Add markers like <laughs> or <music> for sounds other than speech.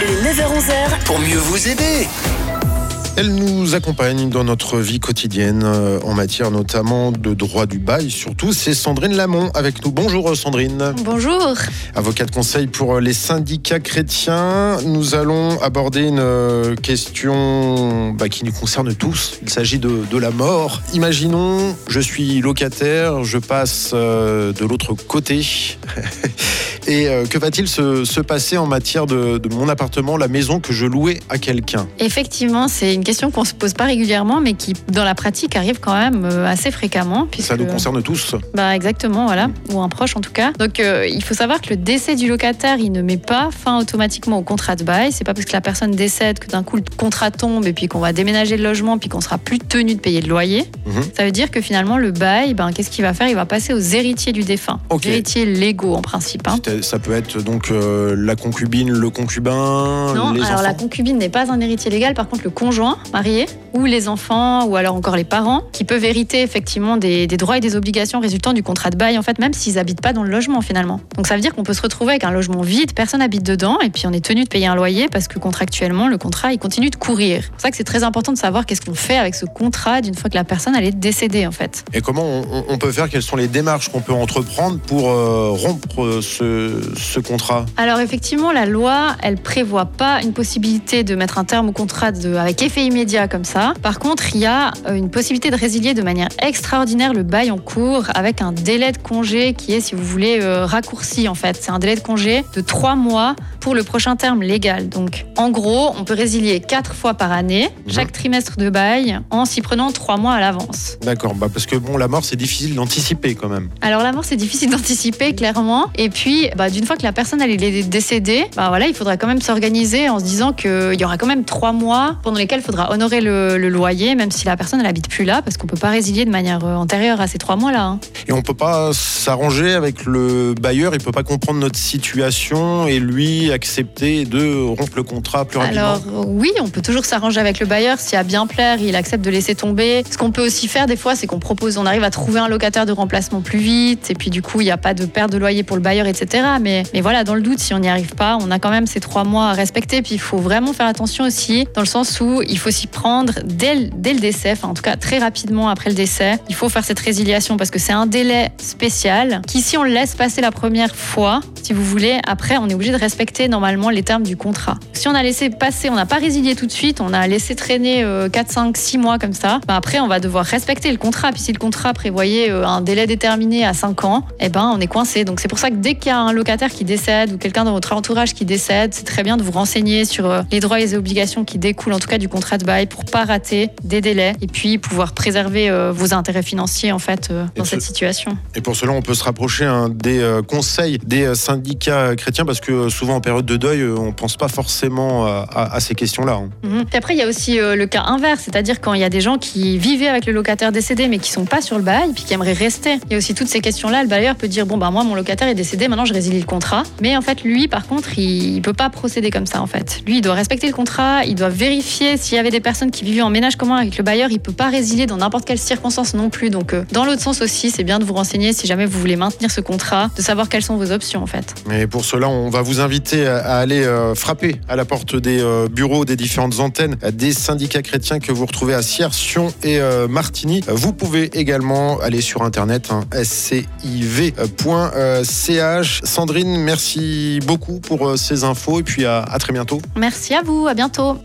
Les 9h-11h, pour mieux vous aider. Elle nous accompagne dans notre vie quotidienne euh, en matière notamment de droit du bail. Surtout, c'est Sandrine Lamont avec nous. Bonjour Sandrine. Bonjour. Avocat de conseil pour les syndicats chrétiens. Nous allons aborder une euh, question bah, qui nous concerne tous. Il s'agit de, de la mort. Imaginons, je suis locataire, je passe euh, de l'autre côté. <laughs> Et euh, que va-t-il se, se passer en matière de, de mon appartement, la maison que je louais à quelqu'un? Effectivement, c'est une question qu'on se pose pas régulièrement, mais qui, dans la pratique, arrive quand même euh, assez fréquemment. Puisque, Ça nous concerne tous. Bah exactement, voilà, ou un proche en tout cas. Donc euh, il faut savoir que le décès du locataire, il ne met pas fin automatiquement au contrat de bail. C'est pas parce que la personne décède que d'un coup le contrat tombe et puis qu'on va déménager le logement puis qu'on sera plus tenu de payer le loyer. Mhm. Ça veut dire que finalement le bail, ben qu'est-ce qu'il va faire? Il va passer aux héritiers du défunt, héritiers légaux en principe. hein. Ça peut être donc euh, la concubine, le concubin, Non, les alors la concubine n'est pas un héritier légal, par contre le conjoint marié ou les enfants ou alors encore les parents qui peuvent hériter effectivement des, des droits et des obligations résultant du contrat de bail en fait même s'ils habitent pas dans le logement finalement. Donc ça veut dire qu'on peut se retrouver avec un logement vide, personne habite dedans et puis on est tenu de payer un loyer parce que contractuellement le contrat il continue de courir. C'est pour ça que c'est très important de savoir qu'est-ce qu'on fait avec ce contrat d'une fois que la personne elle est décédée en fait. Et comment on, peut faire? Quelles sont les démarches qu'on peut entreprendre pour euh, rompre euh, ce, ce contrat Alors effectivement, la loi, elle prévoit pas une possibilité de mettre un terme au contrat de- avec effet immédiat comme ça. Par contre, il y a euh, une possibilité de résilier de manière extraordinaire le bail en cours avec un délai de congé qui est, si vous voulez, euh, raccourci en fait. C'est un délai de congé de trois mois pour le prochain terme légal. Donc, en gros, on peut résilier quatre fois par année, Mhm. chaque trimestre de bail, en s'y prenant trois mois à l'avance. D'accord, bah parce que bon, la mort c'est difficile d'anticiper quand même. Alors la mort c'est difficile d'anticiper clairement et puis bah, d'une fois que la personne elle est décédée, bah voilà il faudra quand même s'organiser en se disant qu'il y aura quand même trois mois pendant lesquels il faudra honorer le, le loyer même si la personne elle habite plus là parce qu'on peut pas résilier de manière euh, antérieure à ces trois mois là. Et on peut pas s'arranger avec le bailleur, il peut pas comprendre notre situation et lui accepter de rompre le contrat plus rapidement. Alors euh, oui on peut toujours s'arranger avec le bailleur si à bien plaire il accepte de laisser tomber. Ce qu'on peut aussi faire des fois c'est qu'on propose, on arrive à trouver un locataire de remplacement plus vite et puis du coup il n'y a pas de perte de loyer pour le bailleur etc. Mais, voilà dans le doute si on n'y arrive pas on a quand même ces trois mois à respecter puis il faut vraiment faire attention aussi dans le sens où il faut s'y prendre dès le, dès le décès, enfin en tout cas très rapidement après le décès. Il faut faire cette résiliation parce que c'est un délai spécial qui si on le laisse passer la première fois, si vous voulez, après on est obligé de respecter normalement les termes du contrat. Si on a laissé passer, on n'a pas résilié tout de suite, on a laissé traîner euh, 4, 5, 6 mois comme ça, bah après on va devoir respecter le contrat. Puis si le contrat prévoyait euh, un délai déterminé à 5 ans, eh ben on est coincé. Donc c'est pour ça que dès qu'il y a un locataire qui décède ou quelqu'un dans votre entourage qui décède, c'est très bien de vous renseigner sur euh, les droits et les obligations qui découlent en tout cas du contrat de bail pour pas rater des délais et puis pouvoir préserver euh, vos intérêts financiers en fait euh, dans Et ce- cette situation. Et pour cela, on peut se rapprocher hein, des euh, conseils des syndicats chrétiens parce que souvent en période de deuil, on pense pas forcément à, à ces questions-là. hein. Mhm. Puis après, il y a aussi le cas inverse, c'est-à-dire quand il y a des gens qui vivaient avec le locataire décédé mais qui sont pas sur le bail puis qui aimeraient rester. Il y a aussi toutes ces questions-là. Le bailleur peut dire bon bah moi mon locataire est décédé, maintenant je résilie le contrat. Mais en fait lui par contre il, il peut pas procéder comme ça en fait. Lui il doit respecter le contrat, il doit vérifier s'il y avait des personnes qui vivaient en ménage commun avec le bailleur, il peut pas résilier dans n'importe quelle circonstance non plus. Donc euh, dans l'autre sens aussi, c'est bien de vous renseigner si jamais vous voulez maintenir ce contrat, de savoir quelles sont vos options en fait. Et pour cela, on va vous inviter à, aller euh, frapper à la porte des euh, bureaux des différentes antennes des syndicats chrétiens que vous retrouvez à Sierre, Sion et Martigny. Vous pouvez également aller sur internet hein, sciv.ch. Sandrine, merci beaucoup pour euh, ces infos et puis à- à très bientôt. Merci à vous, à bientôt.